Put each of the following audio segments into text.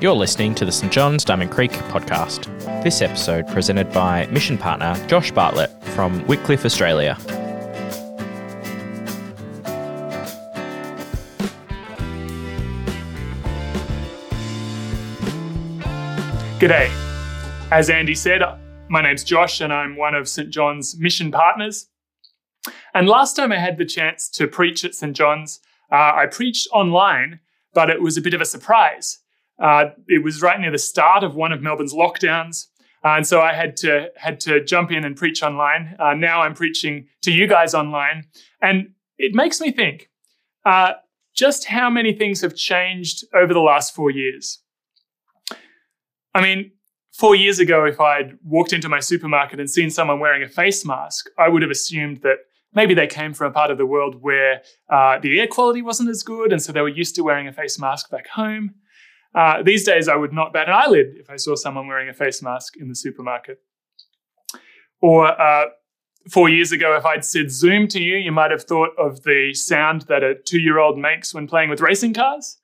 You're listening to the St John's Diamond Creek podcast. This episode presented by mission partner Josh Bartlett from Wycliffe, Australia. G'day. As Andy said, my name's Josh and I'm one of St John's mission partners. And last time I had the chance to preach at St John's, uh, I preached online, but it was a bit of a surprise. Uh, it was right near the start of one of Melbourne's lockdowns, uh, and so I had to had to jump in and preach online. Uh, now I'm preaching to you guys online, and it makes me think uh, just how many things have changed over the last four years. I mean, four years ago, if I'd walked into my supermarket and seen someone wearing a face mask, I would have assumed that maybe they came from a part of the world where uh, the air quality wasn't as good, and so they were used to wearing a face mask back home. Uh, these days, I would not bat an eyelid if I saw someone wearing a face mask in the supermarket. Or uh, four years ago, if I'd said Zoom to you, you might have thought of the sound that a two year old makes when playing with racing cars.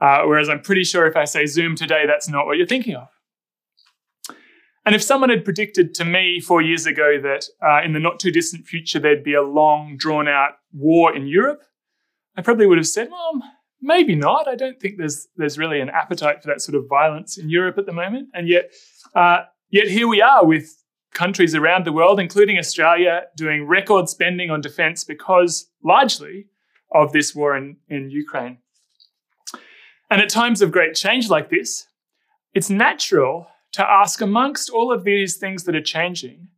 Uh, whereas I'm pretty sure if I say Zoom today, that's not what you're thinking of. And if someone had predicted to me four years ago that uh, in the not too distant future there'd be a long, drawn out war in Europe, I probably would have said, well, maybe not. I don't think there's there's really an appetite for that sort of violence in Europe at the moment. And yet, uh, yet here we are with countries around the world, including Australia, doing record spending on defence because largely of this war in, in Ukraine. And at times of great change like this, it's natural to ask amongst all of these things that are changing,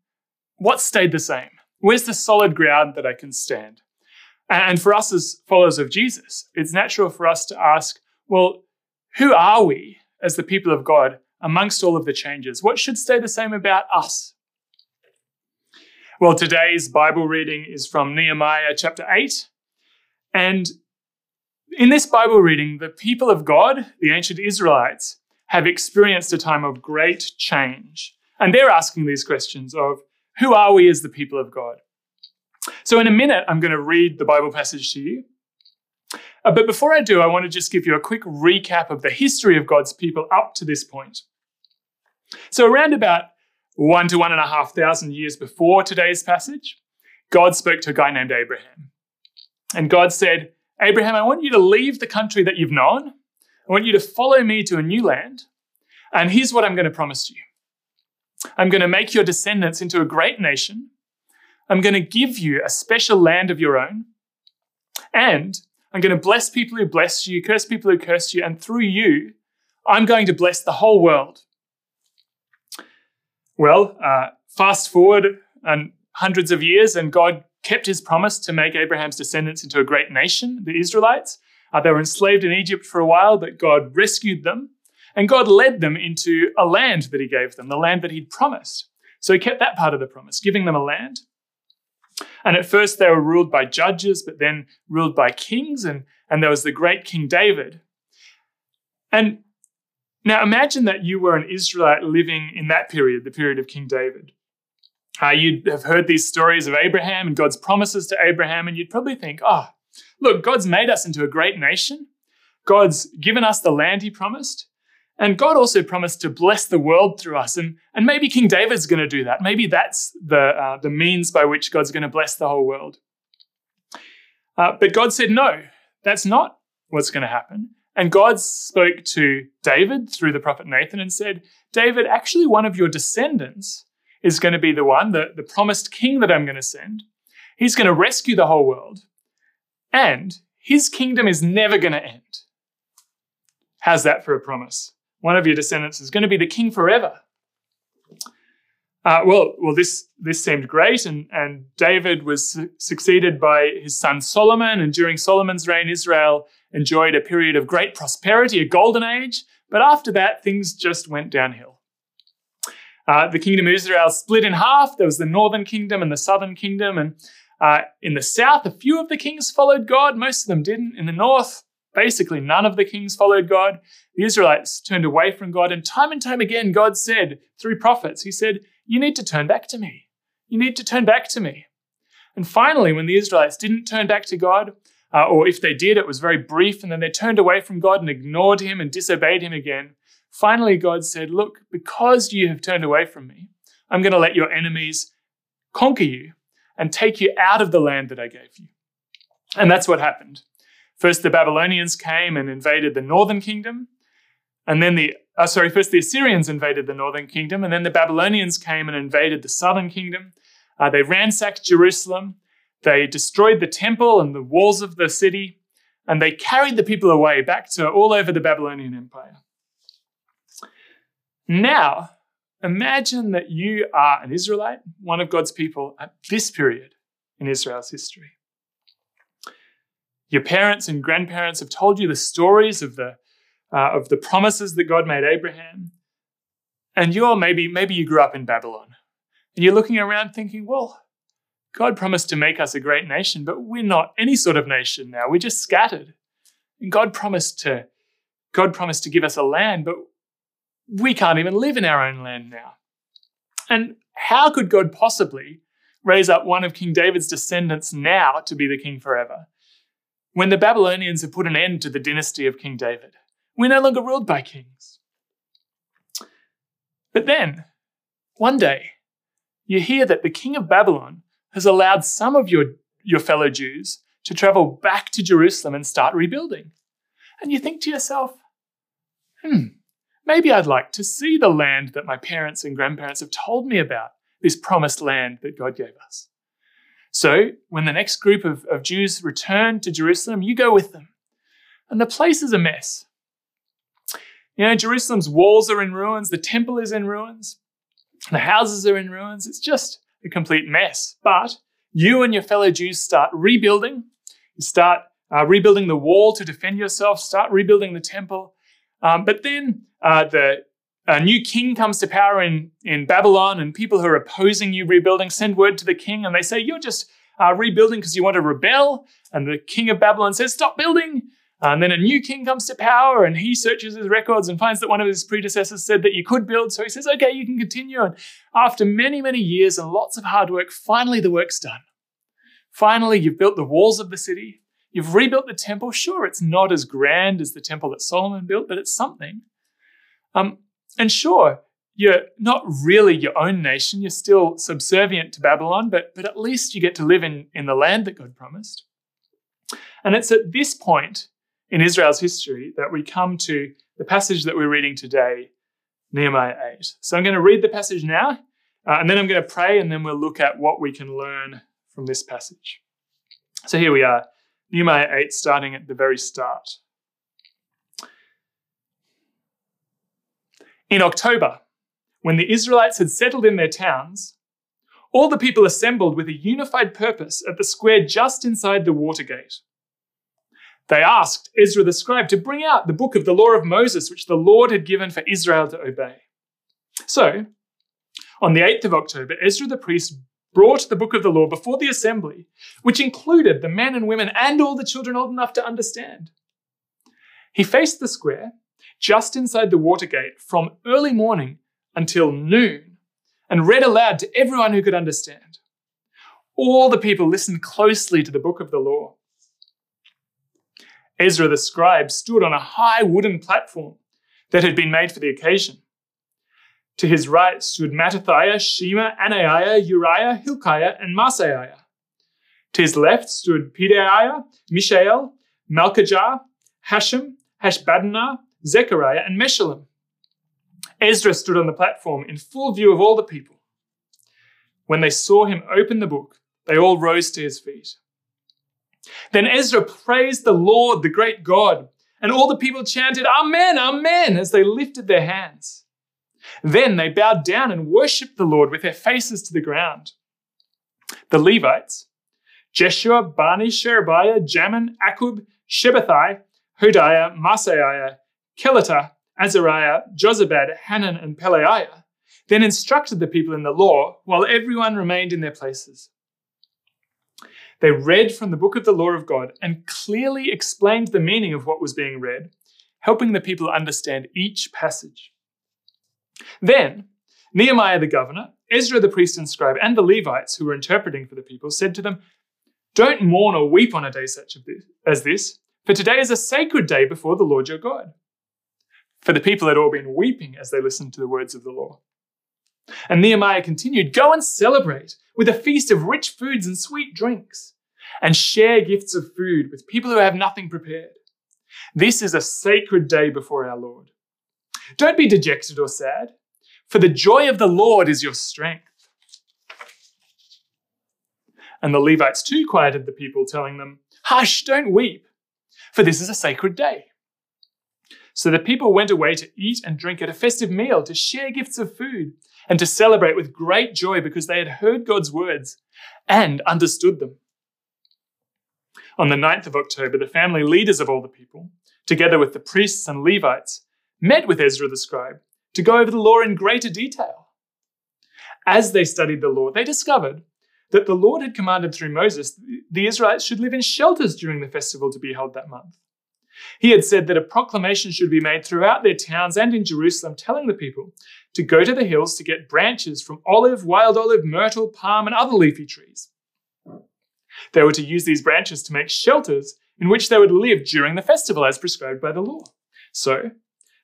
what stayed the same? Where's the solid ground that I can stand? And for us as followers of Jesus, it's natural for us to ask, well, who are we as the people of God amongst all of the changes? What should stay the same about us? Well, today's Bible reading is from Nehemiah chapter 8. And in this Bible reading, the people of God, the ancient Israelites, have experienced a time of great change. And they're asking these questions of who are we as the people of God? So, in a minute, I'm going to read the Bible passage to you. Uh, but before I do, I want to just give you a quick recap of the history of God's people up to this point. So, around about one to one and a half thousand years before today's passage, God spoke to a guy named Abraham. And God said, Abraham, I want you to leave the country that you've known I want you to follow me to a new land. And here's what I'm going to promise you I'm going to make your descendants into a great nation. I'm going to give you a special land of your own. And I'm going to bless people who bless you, curse people who curse you, and through you, I'm going to bless the whole world. Well, uh, fast forward and hundreds of years, and God kept his promise to make Abraham's descendants into a great nation, the Israelites. Uh, they were enslaved in Egypt for a while, but God rescued them. And God led them into a land that He gave them, the land that He'd promised. So He kept that part of the promise, giving them a land. And at first they were ruled by judges, but then ruled by kings. And, and there was the great King David. And now imagine that you were an Israelite living in that period, the period of King David. Uh, you'd have heard these stories of Abraham and God's promises to Abraham, and you'd probably think, oh, Look, God's made us into a great nation. God's given us the land he promised. And God also promised to bless the world through us. And, and maybe King David's going to do that. Maybe that's the, uh, the means by which God's going to bless the whole world. Uh, but God said, no, that's not what's going to happen. And God spoke to David through the prophet Nathan and said, David, actually, one of your descendants is going to be the one, the, the promised king that I'm going to send. He's going to rescue the whole world. And his kingdom is never going to end. How's that for a promise? One of your descendants is going to be the king forever. Uh, well, well, this this seemed great, and and David was su- succeeded by his son Solomon, and during Solomon's reign, Israel enjoyed a period of great prosperity, a golden age. But after that, things just went downhill. Uh, the kingdom of Israel split in half. There was the northern kingdom and the southern kingdom, and uh, in the south, a few of the kings followed God, most of them didn't. In the north, basically none of the kings followed God. The Israelites turned away from God, and time and time again, God said through prophets, He said, You need to turn back to me. You need to turn back to me. And finally, when the Israelites didn't turn back to God, uh, or if they did, it was very brief, and then they turned away from God and ignored Him and disobeyed Him again. Finally, God said, Look, because you have turned away from me, I'm going to let your enemies conquer you and take you out of the land that I gave you. And that's what happened. First, the Babylonians came and invaded the northern kingdom. And then the, uh, sorry, first the Assyrians invaded the northern kingdom. And then the Babylonians came and invaded the southern kingdom. Uh, they ransacked Jerusalem. They destroyed the temple and the walls of the city. And they carried the people away back to all over the Babylonian Empire. Now, imagine that you are an Israelite, one of God's people at this period in Israel's history. Your parents and grandparents have told you the stories of the, uh, of the promises that God made Abraham. And you're maybe, maybe you grew up in Babylon. And you're looking around thinking, well, God promised to make us a great nation, but we're not any sort of nation now. We're just scattered. And God promised to God promised to give us a land, but we can't even live in our own land now. And how could God possibly raise up one of King David's descendants now to be the king forever? When the Babylonians have put an end to the dynasty of King David, we're no longer ruled by kings. But then, one day, you hear that the king of Babylon has allowed some of your, your fellow Jews to travel back to Jerusalem and start rebuilding. And you think to yourself, hmm, Maybe I'd like to see the land that my parents and grandparents have told me about, this promised land that God gave us. So, when the next group of, of Jews return to Jerusalem, you go with them. And the place is a mess. You know, Jerusalem's walls are in ruins, the temple is in ruins, the houses are in ruins. It's just a complete mess. But you and your fellow Jews start rebuilding. You start uh, rebuilding the wall to defend yourself, start rebuilding the temple. Um, but then uh, the a new king comes to power in, in Babylon, and people who are opposing you rebuilding send word to the king, and they say, You're just uh, rebuilding because you want to rebel. And the king of Babylon says, Stop building. And then a new king comes to power, and he searches his records and finds that one of his predecessors said that you could build. So he says, Okay, you can continue. And after many, many years and lots of hard work, finally the work's done. Finally, you've built the walls of the city. You've rebuilt the temple. Sure, it's not as grand as the temple that Solomon built, but it's something. Um, and sure, you're not really your own nation. You're still subservient to Babylon, but, but at least you get to live in, in the land that God promised. And it's at this point in Israel's history that we come to the passage that we're reading today, Nehemiah 8. So I'm going to read the passage now, uh, and then I'm going to pray, and then we'll look at what we can learn from this passage. So here we are, Nehemiah 8, starting at the very start. In October, when the Israelites had settled in their towns, all the people assembled with a unified purpose at the square just inside the water gate. They asked Ezra the scribe to bring out the book of the law of Moses, which the Lord had given for Israel to obey. So, on the 8th of October, Ezra the priest brought the book of the law before the assembly, which included the men and women and all the children old enough to understand. He faced the square just inside the water gate from early morning until noon and read aloud to everyone who could understand. All the people listened closely to the book of the law. Ezra the scribe stood on a high wooden platform that had been made for the occasion. To his right stood Mattithiah, Shema, Anaiah, Uriah, Hilkiah, and Maaseiah. To his left stood Pedaiah, Mishael, Malchijah, Hashum, Hashbaddanah, Zechariah, and Meshullam. Ezra stood on the platform in full view of all the people. When they saw him open the book, they all rose to his feet. Then Ezra praised the Lord, the great God, and all the people chanted, Amen, Amen, as they lifted their hands. Then they bowed down and worshipped the Lord with their faces to the ground. The Levites, Jeshua, Bani, Sherebiah, Jamin, Akkub, Shabbethai, Hodiah, Maaseiah, Kelita, Azariah, Jozabad, Hanan, and Pelaiah then instructed the people in the law while everyone remained in their places. They read from the book of the law of God and clearly explained the meaning of what was being read, helping the people understand each passage. Then, Nehemiah the governor, Ezra the priest and scribe, and the Levites who were interpreting for the people said to them, Don't mourn or weep on a day such as this, for today is a sacred day before the Lord your God. For the people had all been weeping as they listened to the words of the law. And Nehemiah continued Go and celebrate with a feast of rich foods and sweet drinks, and share gifts of food with people who have nothing prepared. This is a sacred day before our Lord. Don't be dejected or sad, for the joy of the Lord is your strength. And the Levites too quieted the people, telling them, Hush, don't weep, for this is a sacred day. So the people went away to eat and drink at a festive meal, to share gifts of food, and to celebrate with great joy because they had heard God's words and understood them. On the 9th of October, the family leaders of all the people, together with the priests and Levites, met with Ezra the scribe to go over the law in greater detail. As they studied the law, they discovered that the Lord had commanded through Moses the Israelites should live in shelters during the festival to be held that month. He had said that a proclamation should be made throughout their towns and in Jerusalem, telling the people to go to the hills to get branches from olive, wild olive, myrtle, palm, and other leafy trees. They were to use these branches to make shelters in which they would live during the festival as prescribed by the law. So,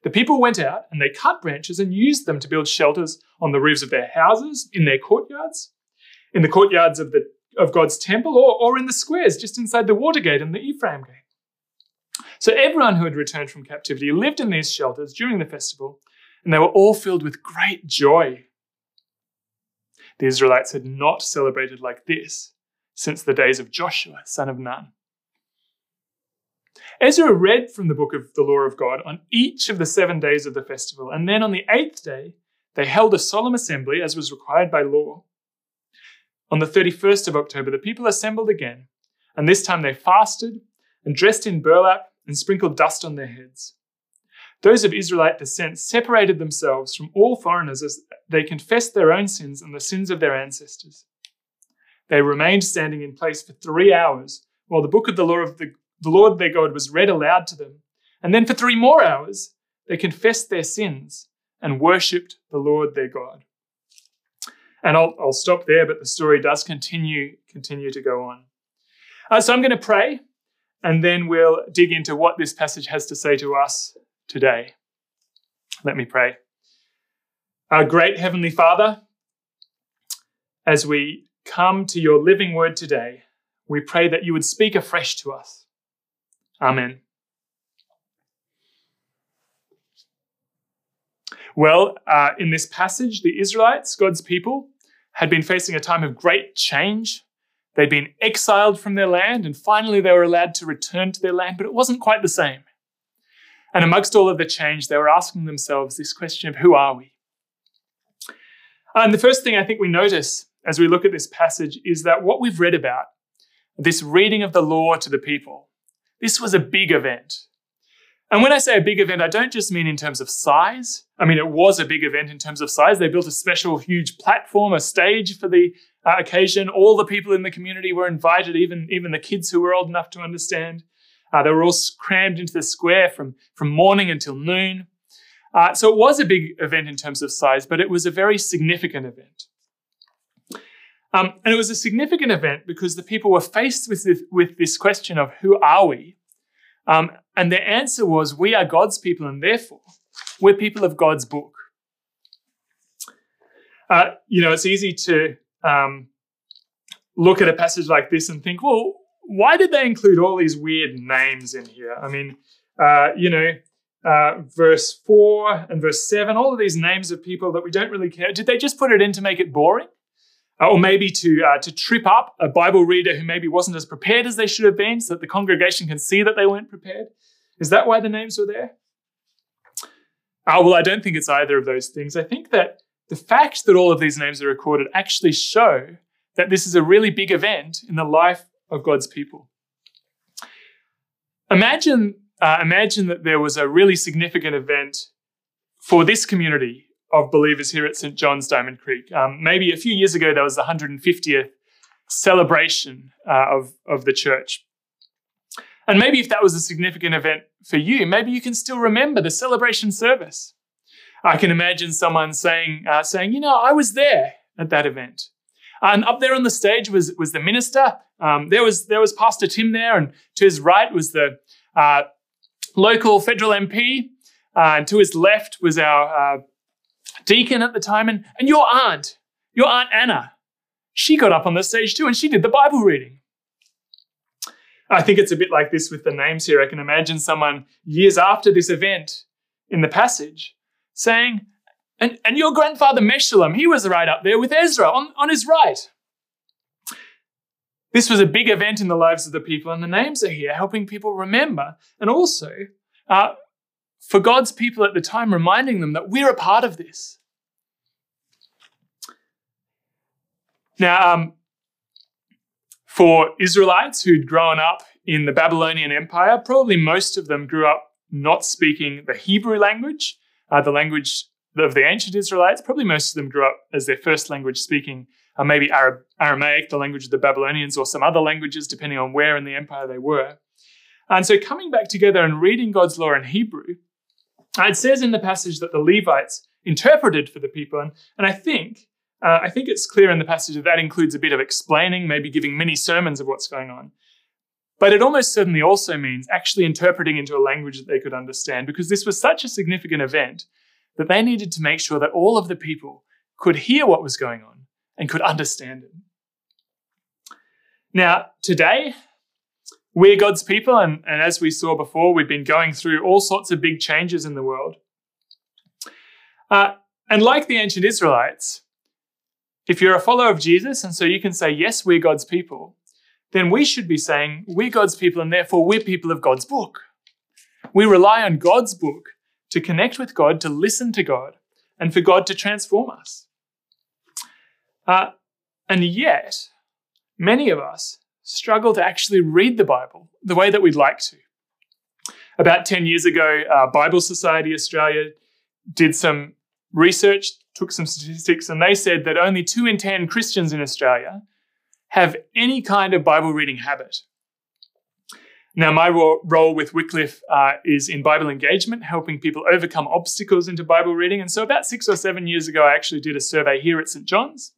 the people went out and they cut branches and used them to build shelters on the roofs of their houses, in their courtyards, in the courtyards of, the, of God's temple, or, or in the squares just inside the water gate and the Ephraim Gate. So everyone who had returned from captivity lived in these shelters during the festival, and they were all filled with great joy. The Israelites had not celebrated like this since the days of Joshua, son of Nun. Ezra read from the book of the law of God on each of the seven days of the festival, and then on the eighth day, they held a solemn assembly as was required by law. On the 31st of October, the people assembled again, and this time they fasted and dressed in burlap and sprinkled dust on their heads. Those of Israelite descent separated themselves from all foreigners as they confessed their own sins and the sins of their ancestors. They remained standing in place for three hours while the book of the law of the, the Lord their God was read aloud to them. And then for three more hours, they confessed their sins and worshipped the Lord their God. And I'll, I'll stop there, but the story does continue continue to go on. Uh, so I'm going to pray, and then we'll dig into what this passage has to say to us today. Let me pray. Our great Heavenly Father, as we come to your living word today, we pray that you would speak afresh to us. Amen. Well, uh, in this passage, the Israelites, God's people, had been facing a time of great change. They'd been exiled from their land, and finally they were allowed to return to their land, but it wasn't quite the same. And amongst all of the change, they were asking themselves this question of who are we? And the first thing I think we notice as we look at this passage is that what we've read about, this reading of the law to the people, this was a big event. And when I say a big event, I don't just mean in terms of size. I mean, it was a big event in terms of size. They built a special, huge platform, a stage for the uh, occasion. All the people in the community were invited, even, even the kids who were old enough to understand. Uh, they were all crammed into the square from, from morning until noon. Uh, so it was a big event in terms of size, but it was a very significant event. Um, and it was a significant event because the people were faced with this, with this question of who are we? Um, and their answer was, We are God's people, and therefore we're people of God's book. Uh, you know, it's easy to um, look at a passage like this and think, well, why did they include all these weird names in here? I mean, uh, you know, uh, verse 4 and verse 7, all of these names of people that we don't really care. Did they just put it in to make it boring? Uh, or maybe to, uh, to trip up a Bible reader who maybe wasn't as prepared as they should have been so that the congregation can see that they weren't prepared? Is that why the names were there? Uh, well, I don't think it's either of those things. I think that the fact that all of these names are recorded actually show that this is a really big event in the life of God's people. Imagine, uh, imagine that there was a really significant event for this community of believers here at St. John's Diamond Creek. Um, maybe a few years ago, there was the 150th celebration uh, of, of the church. And maybe if that was a significant event for you, maybe you can still remember the celebration service. I can imagine someone saying, uh, saying, you know, I was there at that event. And up there on the stage was, was the minister Um, there was there was Pastor Tim there, and to his right was the uh, local federal MP, uh, and to his left was our uh, deacon at the time, and, and your aunt, your aunt Anna, she got up on the stage too, and she did the Bible reading. I think it's a bit like this with the names here. I can imagine someone years after this event in the passage saying, and, and your grandfather Meshullam, he was right up there with Ezra on, on his right. This was a big event in the lives of the people, and the names are here helping people remember. And also, uh, for God's people at the time, reminding them that we're a part of this. Now, um, for Israelites who'd grown up in the Babylonian Empire, probably most of them grew up not speaking the Hebrew language, uh, the language of the ancient Israelites. Probably most of them grew up as their first language speaking uh, maybe Arab, Aramaic, the language of the Babylonians, or some other languages, depending on where in the empire they were. And so coming back together and reading God's law in Hebrew, it says in the passage that the Levites interpreted for the people. And, and I think uh, I think it's clear in the passage that that includes a bit of explaining, maybe giving mini sermons of what's going on. But it almost certainly also means actually interpreting into a language that they could understand, because this was such a significant event that they needed to make sure that all of the people could hear what was going on and could understand it. Now, today, we're God's people, and, and as we saw before, we've been going through all sorts of big changes in the world. Uh, and like the ancient Israelites, if you're a follower of Jesus, and so you can say, Yes, we're God's people, then we should be saying, We're God's people, and therefore we're people of God's book. We rely on God's book to connect with God, to listen to God, and for God to transform us. Uh, and yet, many of us struggle to actually read the Bible the way that we'd like to. About 10 years ago, uh, Bible Society Australia did some research, took some statistics, and they said that only two in 10 Christians in Australia have any kind of Bible reading habit. Now, my role with Wycliffe uh, is in Bible engagement, helping people overcome obstacles into Bible reading. And so, about six or seven years ago, I actually did a survey here at St. John's.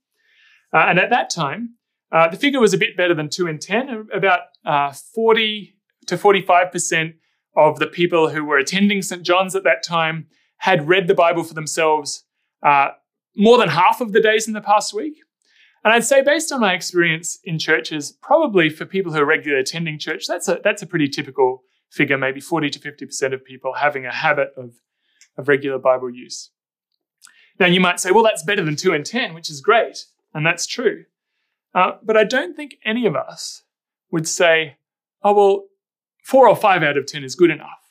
Uh, and at that time, uh, the figure was a bit better than 2 in 10. About uh, 40 to 45% of the people who were attending St. John's at that time had read the Bible for themselves uh, more than half of the days in the past week. And I'd say, based on my experience in churches, probably for people who are regularly attending church, that's a, that's a pretty typical figure, maybe 40 to 50% of people having a habit of, of regular Bible use. Now, you might say, well, that's better than 2 in 10, which is great. And that's true. Uh, but I don't think any of us would say, oh, well, four or five out of 10 is good enough.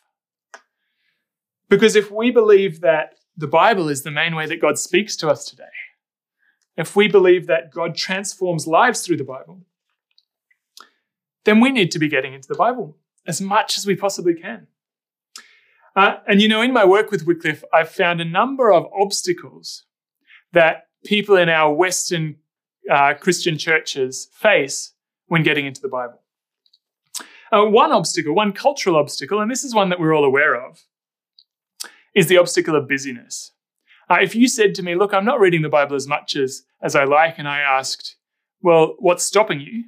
Because if we believe that the Bible is the main way that God speaks to us today, if we believe that God transforms lives through the Bible, then we need to be getting into the Bible as much as we possibly can. Uh, and you know, in my work with Wycliffe, I've found a number of obstacles that people in our Western uh, Christian churches face when getting into the Bible. Uh, one obstacle, one cultural obstacle, and this is one that we're all aware of, is the obstacle of busyness. Uh, if you said to me, Look, I'm not reading the Bible as much as, as I like, and I asked, Well, what's stopping you?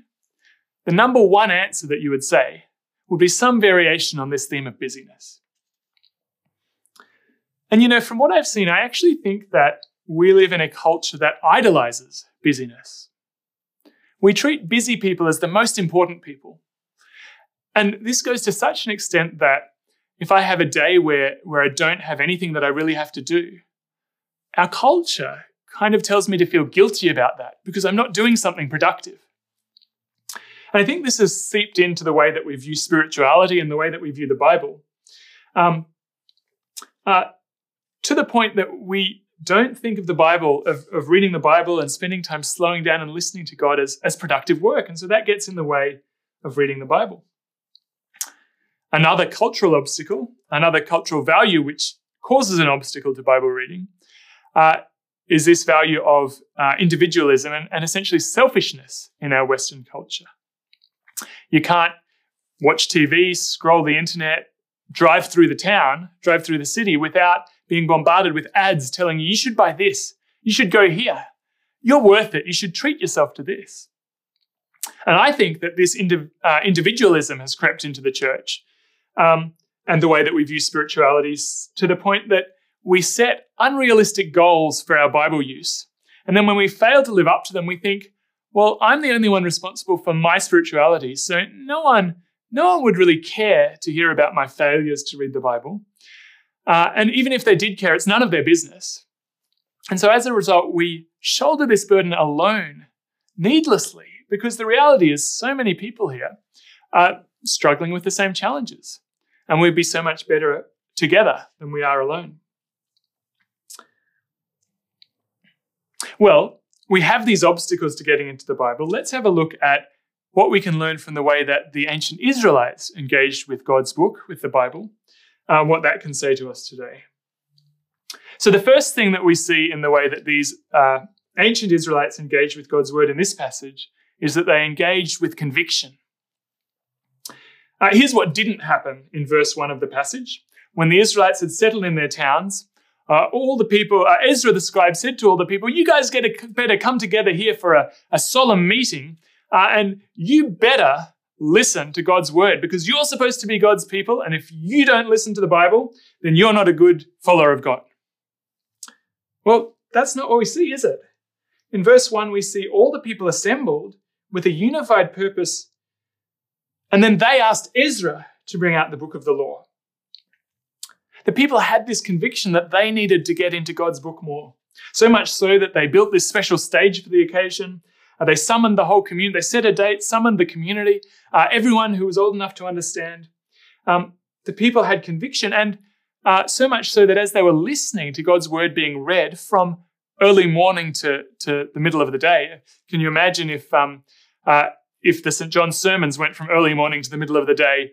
The number one answer that you would say would be some variation on this theme of busyness. And you know, from what I've seen, I actually think that we live in a culture that idolizes busyness. We treat busy people as the most important people. And this goes to such an extent that if I have a day where, where I don't have anything that I really have to do, our culture kind of tells me to feel guilty about that because I'm not doing something productive. And I think this has seeped into the way that we view spirituality and the way that we view the Bible. Um, uh, to the point that we don't think of the Bible, of, of reading the Bible and spending time slowing down and listening to God as, as productive work. And so that gets in the way of reading the Bible. Another cultural obstacle, another cultural value which causes an obstacle to Bible reading, uh, is this value of uh, individualism and, and essentially selfishness in our Western culture. You can't watch TV, scroll the internet, drive through the town, drive through the city without being bombarded with ads telling you, you should buy this, you should go here, you're worth it, you should treat yourself to this. And I think that this indiv- uh, individualism has crept into the church um, and the way that we view spirituality to the point that we set unrealistic goals for our Bible use. And then when we fail to live up to them, we think, well, I'm the only one responsible for my spirituality. So no one, no one would really care to hear about my failures to read the Bible. Uh, and even if they did care, it's none of their business. And so as a result, we shoulder this burden alone, needlessly, because the reality is so many people here are struggling with the same challenges. And we'd be so much better together than we are alone. Well, we have these obstacles to getting into the Bible. Let's have a look at what we can learn from the way that the ancient Israelites engaged with God's book, with the Bible, uh, what that can say to us today. So, the first thing that we see in the way that these uh, ancient Israelites engaged with God's word in this passage is that they engaged with conviction. Uh, here's what didn't happen in verse 1 of the passage. When the Israelites had settled in their towns, uh, all the people, uh, Ezra the scribe said to all the people, You guys get a, better come together here for a, a solemn meeting, uh, and you better listen to God's word because you're supposed to be God's people. And if you don't listen to the Bible, then you're not a good follower of God. Well, that's not what we see, is it? In verse 1, we see all the people assembled with a unified purpose and then they asked Ezra to bring out the book of the law. The people had this conviction that they needed to get into God's book more. So much so that they built this special stage for the occasion. Uh, they summoned the whole community. They set a date, summoned the community, uh, everyone who was old enough to understand. Um, the people had conviction, and uh, so much so that as they were listening to God's word being read from early morning to, to the middle of the day, can you imagine if um, uh, if the St. John's sermons went from early morning to the middle of the day,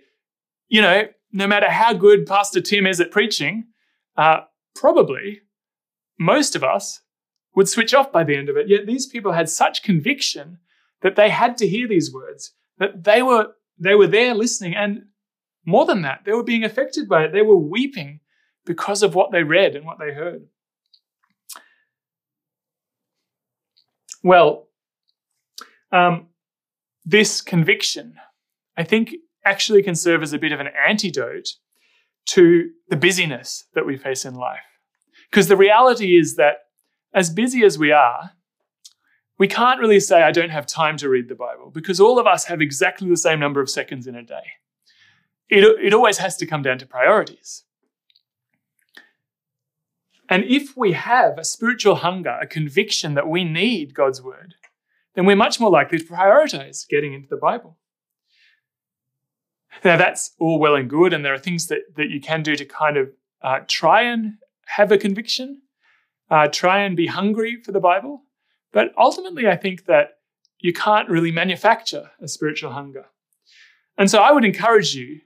you know, no matter how good Pastor Tim is at preaching, uh, probably most of us would switch off by the end of it. Yet these people had such conviction that they had to hear these words, that they were they were there listening, and more than that, they were being affected by it. They were weeping because of what they read and what they heard. Well, um, this conviction, I think, actually can serve as a bit of an antidote to the busyness that we face in life. Because the reality is that as busy as we are, we can't really say, I don't have time to read the Bible, because all of us have exactly the same number of seconds in a day. It, it always has to come down to priorities. And if we have a spiritual hunger, a conviction that we need God's word, then we're much more likely to prioritize getting into the Bible. Now, that's all well and good, and there are things that, that you can do to kind of uh, try and have a conviction, uh, try and be hungry for the Bible. But ultimately, I think that you can't really manufacture a spiritual hunger. And so I would encourage you,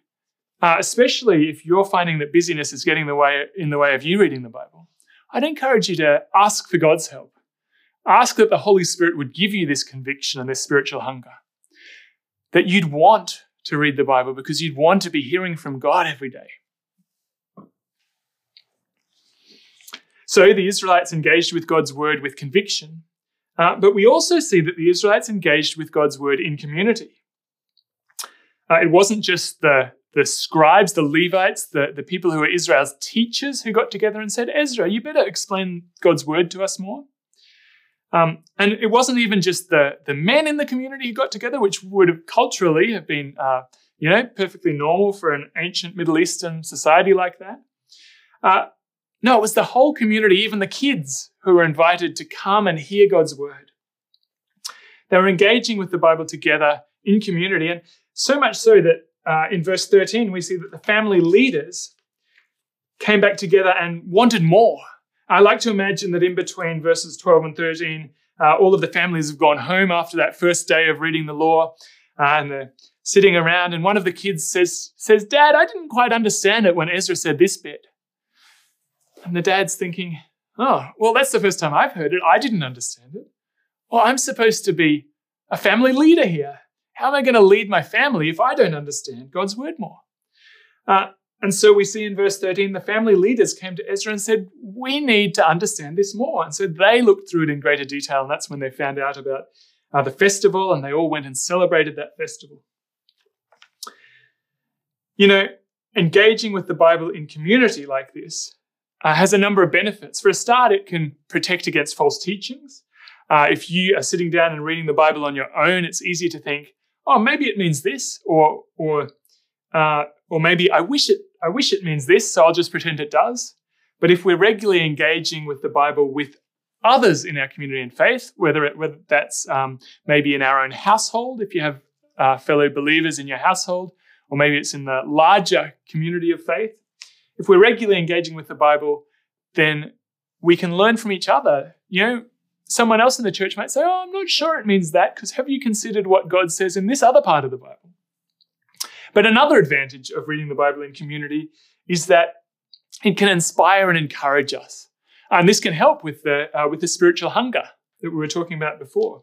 uh, especially if you're finding that busyness is getting the way, in the way of you reading the Bible, I'd encourage you to ask for God's help. Ask that the Holy Spirit would give you this conviction and this spiritual hunger. That you'd want to read the Bible because you'd want to be hearing from God every day. So the Israelites engaged with God's word with conviction, uh, but we also see that the Israelites engaged with God's word in community. Uh, it wasn't just the, the scribes, the Levites, the, the people who were Israel's teachers who got together and said, Ezra, you better explain God's word to us more. Um, and it wasn't even just the, the men in the community who got together, which would have culturally have been, uh, you know, perfectly normal for an ancient Middle Eastern society like that. Uh, no, it was the whole community, even the kids who were invited to come and hear God's word. They were engaging with the Bible together in community, and so much so that uh, in verse 13 we see that the family leaders came back together and wanted more. I like to imagine that in between verses 12 and 13, uh, all of the families have gone home after that first day of reading the law, uh, and they're sitting around, and one of the kids says, says, Dad, I didn't quite understand it when Ezra said this bit. And the dad's thinking, Oh, well, that's the first time I've heard it. I didn't understand it. Well, I'm supposed to be a family leader here. How am I going to lead my family if I don't understand God's word more? Uh, and so we see in verse 13, the family leaders came to Ezra and said, We need to understand this more. And so they looked through it in greater detail. And that's when they found out about uh, the festival, and they all went and celebrated that festival. You know, engaging with the Bible in community like this uh, has a number of benefits. For a start, it can protect against false teachings. Uh, if you are sitting down and reading the Bible on your own, it's easy to think, "Oh, maybe it means this," or or uh, or maybe I wish it I wish it means this, so I'll just pretend it does. But if we're regularly engaging with the Bible with others in our community and faith, whether it, whether that's um, maybe in our own household, if you have uh, fellow believers in your household, or maybe it's in the larger community of faith. If we're regularly engaging with the Bible, then we can learn from each other. You know, someone else in the church might say, Oh, I'm not sure it means that, because have you considered what God says in this other part of the Bible? But another advantage of reading the Bible in community is that it can inspire and encourage us. And this can help with the, uh, with the spiritual hunger that we were talking about before.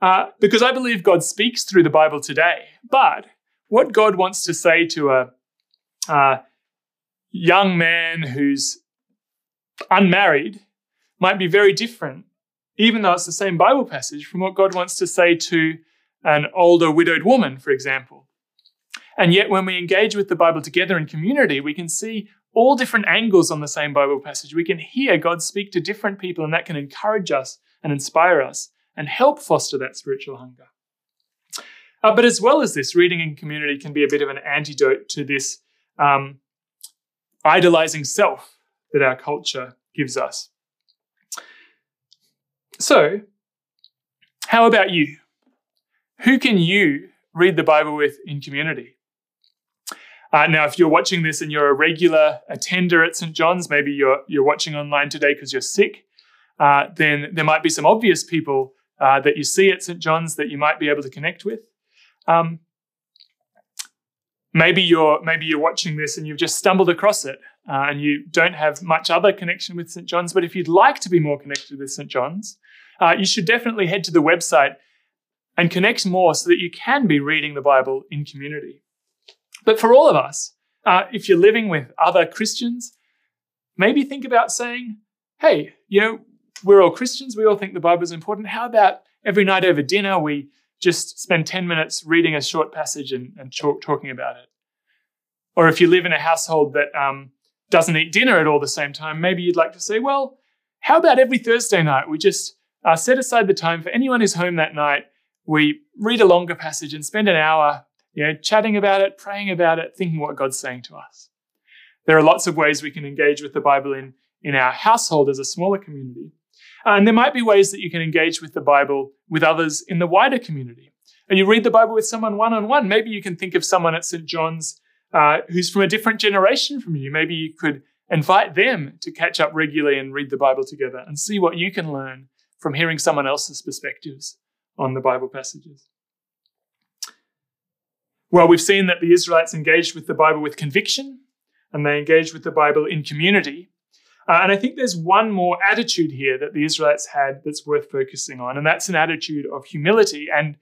Uh, because I believe God speaks through the Bible today. But what God wants to say to a, a young man who's unmarried might be very different, even though it's the same Bible passage, from what God wants to say to an older widowed woman, for example. And yet, when we engage with the Bible together in community, we can see all different angles on the same Bible passage. We can hear God speak to different people, and that can encourage us and inspire us and help foster that spiritual hunger. Uh, but as well as this, reading in community can be a bit of an antidote to this um, idolizing self that our culture gives us. So, how about you? Who can you read the Bible with in community? Uh, now, if you're watching this and you're a regular attender at St. John's, maybe you're, you're watching online today because you're sick, uh, then there might be some obvious people uh, that you see at St. John's that you might be able to connect with. Um, maybe you're maybe you're watching this and you've just stumbled across it uh, and you don't have much other connection with St. John's. But if you'd like to be more connected with St. John's, uh, you should definitely head to the website and connect more so that you can be reading the Bible in community. But for all of us, uh, if you're living with other Christians, maybe think about saying, hey, you know, we're all Christians, we all think the Bible is important. How about every night over dinner we just spend 10 minutes reading a short passage and, and talk, talking about it? Or if you live in a household that um, doesn't eat dinner at all the same time, maybe you'd like to say, well, how about every Thursday night we just uh, set aside the time for anyone who's home that night, we read a longer passage and spend an hour you know, chatting about it, praying about it, thinking what God's saying to us. There are lots of ways we can engage with the Bible in, in our household as a smaller community. Uh, and there might be ways that you can engage with the Bible with others in the wider community. And you read the Bible with someone one on one. Maybe you can think of someone at St. John's uh, who's from a different generation from you. Maybe you could invite them to catch up regularly and read the Bible together and see what you can learn from hearing someone else's perspectives on the Bible passages. Well, we've seen that the Israelites engaged with the Bible with conviction and they engaged with the Bible in community. Uh, and I think there's one more attitude here that the Israelites had that's worth focusing on, and that's an attitude of humility and,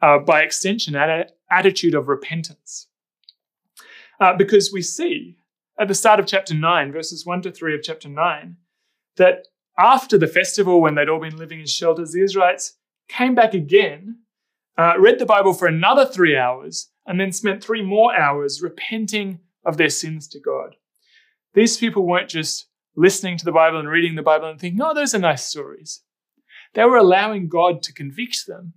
uh, by extension, an attitude of repentance. Uh, because we see at the start of chapter 9, verses 1 to 3 of chapter 9, that after the festival, when they'd all been living in shelters, the Israelites came back again uh, read the Bible for another three hours, and then spent three more hours repenting of their sins to God. These people weren't just listening to the Bible and reading the Bible and thinking, oh, those are nice stories. They were allowing God to convict them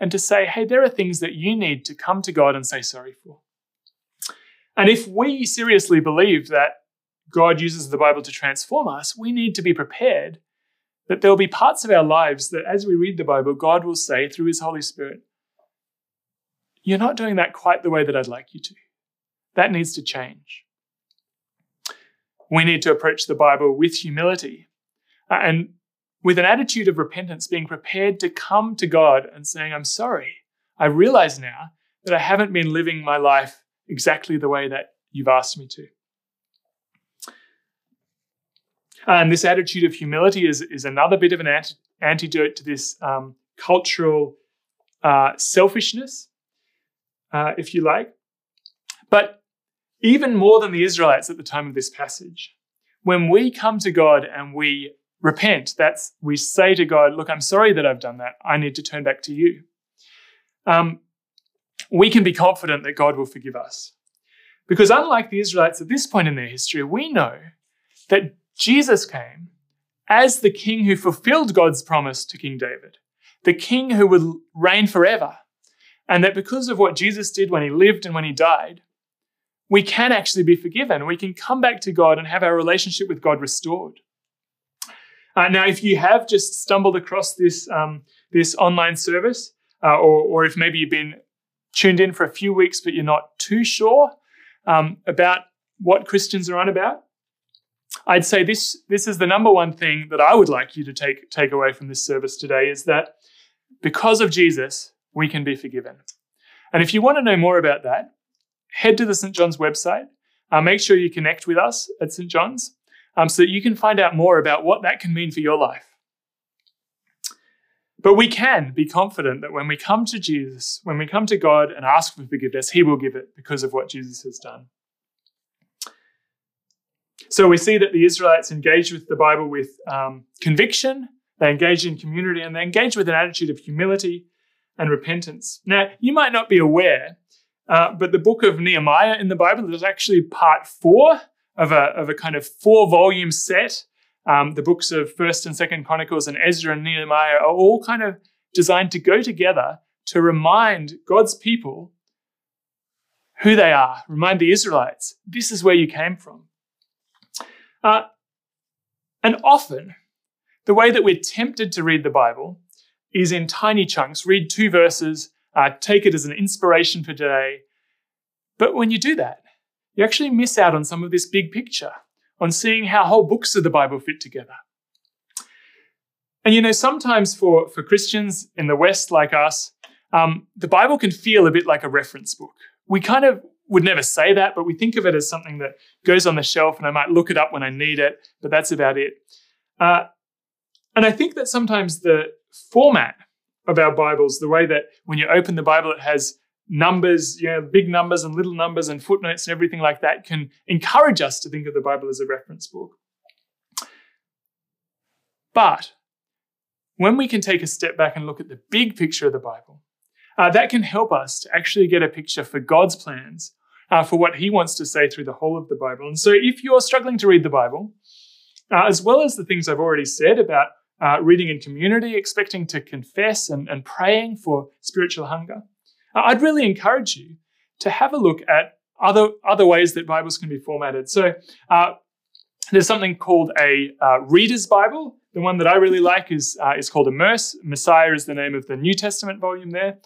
and to say, hey, there are things that you need to come to God and say sorry for. And if we seriously believe that God uses the Bible to transform us, we need to be prepared that there will be parts of our lives that as we read the Bible, God will say through His Holy Spirit, You're not doing that quite the way that I'd like you to. That needs to change. We need to approach the Bible with humility uh, and with an attitude of repentance, being prepared to come to God and saying, I'm sorry. I realize now that I haven't been living my life exactly the way that you've asked me to. And this attitude of humility is, is another bit of an antidote to this um, cultural uh, selfishness, uh, if you like. But even more than the Israelites at the time of this passage, when we come to God and we repent. That's we say to God, Look, I'm sorry that I've done that. I need to turn back to you. Um, we can be confident that God will forgive us. Because unlike the Israelites at this point in their history, we know that Jesus came as the king who fulfilled God's promise to King David, the king who would reign forever. And that because of what Jesus did when he lived and when he died, we can actually be forgiven. We can come back to God and have our relationship with God restored. Uh, now, if you have just stumbled across this, um, this online service, uh, or, or if maybe you've been tuned in for a few weeks but you're not too sure um, about what Christians are on about, I'd say this, this is the number one thing that I would like you to take, take away from this service today is that because of Jesus, we can be forgiven. And if you want to know more about that, head to the St. John's website. Uh, make sure you connect with us at St. John's um, so that you can find out more about what that can mean for your life. But we can be confident that when we come to Jesus, when we come to God and ask for forgiveness, He will give it because of what Jesus has done. So we see that the Israelites engage with the Bible with um, conviction, they engage in community, and they engage with an attitude of humility and repentance. Now, you might not be aware, uh, but the book of Nehemiah in the Bible is actually part four of a, of a kind of four volume set. Um, the books of First and Second Chronicles and Ezra and Nehemiah are all kind of designed to go together to remind God's people who they are, remind the Israelites, this is where you came from. Uh, and often, the way that we're tempted to read the Bible is in tiny chunks. Read two verses, uh, take it as an inspiration for today. But when you do that, you actually miss out on some of this big picture, on seeing how whole books of the Bible fit together. And you know, sometimes for, for Christians in the West like us, um, the Bible can feel a bit like a reference book. We kind of would never say that, but we think of it as something that goes on the shelf and I might look it up when I need it, but that's about it. Uh, and I think that sometimes the format of our Bibles, the way that when you open the Bible, it has numbers, you know, big numbers and little numbers and footnotes and everything like that can encourage us to think of the Bible as a reference book. But when we can take a step back and look at the big picture of the Bible, uh, that can help us to actually get a picture for God's plans, uh, for what He wants to say through the whole of the Bible. And so, if you're struggling to read the Bible, uh, as well as the things I've already said about uh, reading in community, expecting to confess and, and praying for spiritual hunger, uh, I'd really encourage you to have a look at other, other ways that Bibles can be formatted. So uh, there's something called a uh, Reader's Bible. The one that I really like is, uh, is called Immerse. Messiah is the name of the New Testament volume there.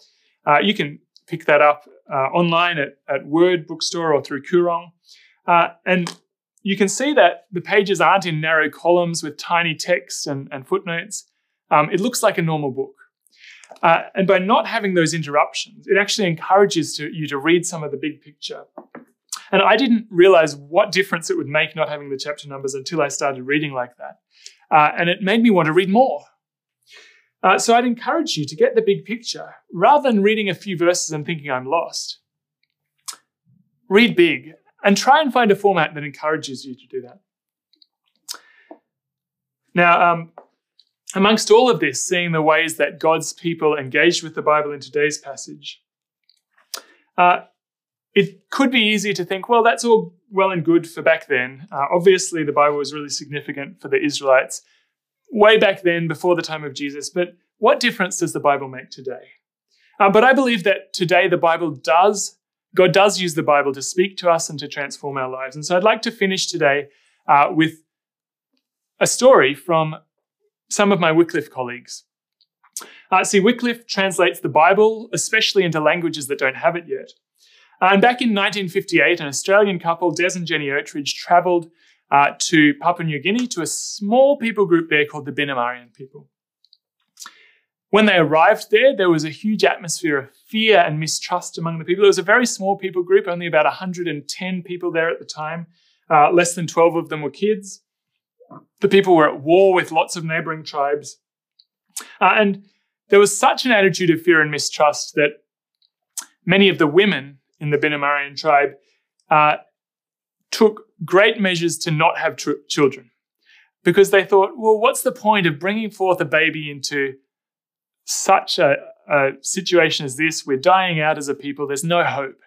You can pick that up online at, at Word Bookstore or through Koorong. and you can see that the pages aren't in narrow columns with tiny text and, and footnotes. Um, it looks like a normal book. Uh, and by not having those interruptions, it actually encourages to, you to read some of the big picture. And I didn't realize what difference it would make not having the chapter numbers until I started reading like that. Uh, and it made me want to read more. Uh, so I'd encourage you to get the big picture rather than reading a few verses and thinking I'm lost. Read big and try and find a format that encourages you to do that. Now, um, amongst all of this, seeing the ways that God's people engaged with the Bible in today's passage, uh, it could be easy to think, well, that's all well and good for back then. Uh, obviously, the Bible was really significant for the Israelites way back then, before the time of Jesus. But what difference does the Bible make today? Uh, but I believe that today the Bible does, God does use the Bible to speak to us and to transform our lives. And so I'd like to finish today uh, with a story from some of my Wycliffe colleagues. Uh, see, Wycliffe translates the Bible, especially into languages that don't have it yet. Uh, and back in 1958, an Australian couple, Des and Jenny Oatridge, travelled uh, to Papua New Guinea to a small people group there called the Binumarien people. When they arrived there, there was a huge atmosphere of fear and mistrust among the people. It was a very small people group, only about 110 people there at the time. Uh, less than 12 of them were kids. The people were at war with lots of neighboring tribes. Uh, and there was such an attitude of fear and mistrust that many of the women in the Binumarien tribe uh, took great measures to not have tr- children. because they thought, well, what's the point of bringing forth a baby into such a, a situation as this? We're dying out as a people, there's no hope.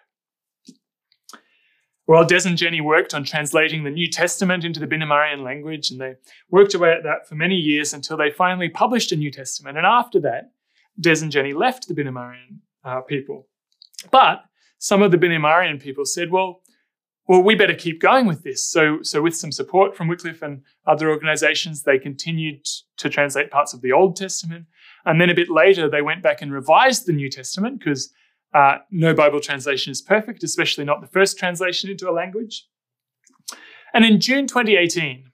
Well, Des and Jenny worked on translating the New Testament into the Binumarien language, and they worked away at that for many years until they finally published a New Testament. And after that, Des and Jenny left the Binumarien uh, people. But some of the Binumarien people said, well, well, we better keep going with this. So, so with some support from Wycliffe and other organizations, they continued to translate parts of the Old Testament. And then a bit later, they went back and revised the New Testament because uh, no Bible translation is perfect, especially not the first translation into a language. And in June 2018,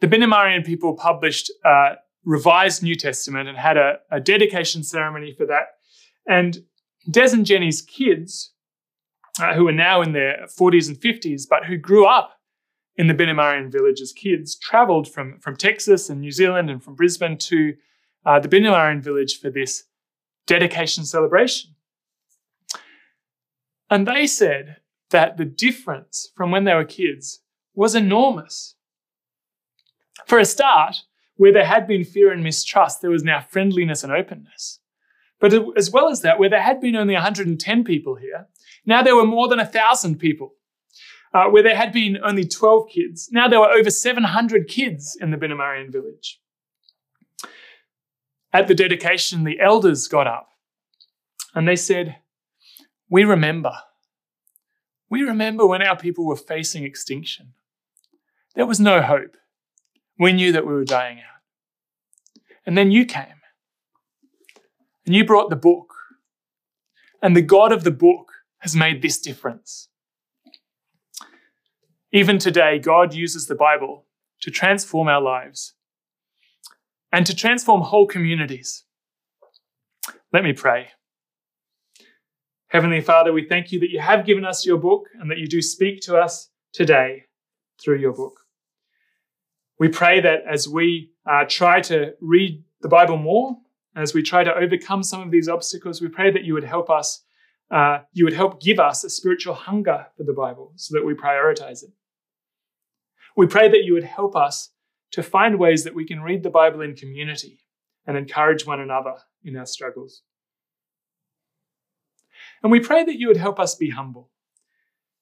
the Binumarien people published a revised New Testament and had a, a dedication ceremony for that. And Des and Jenny's kids, uh, who are now in their 40s and 50s, but who grew up in the Binumarien village as kids, traveled from, from Texas and New Zealand and from Brisbane to uh, the Binumarien village for this dedication celebration. And they said that the difference from when they were kids was enormous. For a start, where there had been fear and mistrust, there was now friendliness and openness. But as well as that, where there had been only 110 people here, now there were more than 1,000 people. Uh, where there had been only 12 kids, now there were over 700 kids in the Binumarien village. At the dedication, the elders got up and they said, we remember. We remember when our people were facing extinction. There was no hope. We knew that we were dying out. And then you came. And you brought the book. And the God of the book has made this difference. Even today, God uses the Bible to transform our lives and to transform whole communities. Let me pray. Heavenly Father, we thank you that you have given us your book and that you do speak to us today through your book. We pray that as we uh, try to read the Bible more, as we try to overcome some of these obstacles, we pray that you would help us, uh, you would help give us a spiritual hunger for the Bible so that we prioritize it. We pray that you would help us to find ways that we can read the Bible in community and encourage one another in our struggles. And we pray that you would help us be humble.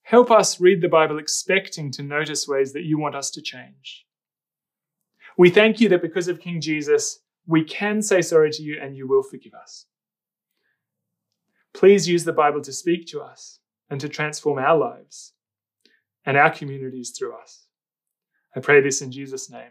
Help us read the Bible expecting to notice ways that you want us to change. We thank you that because of King Jesus, we can say sorry to you and you will forgive us. Please use the Bible to speak to us and to transform our lives and our communities through us. I pray this in Jesus' name.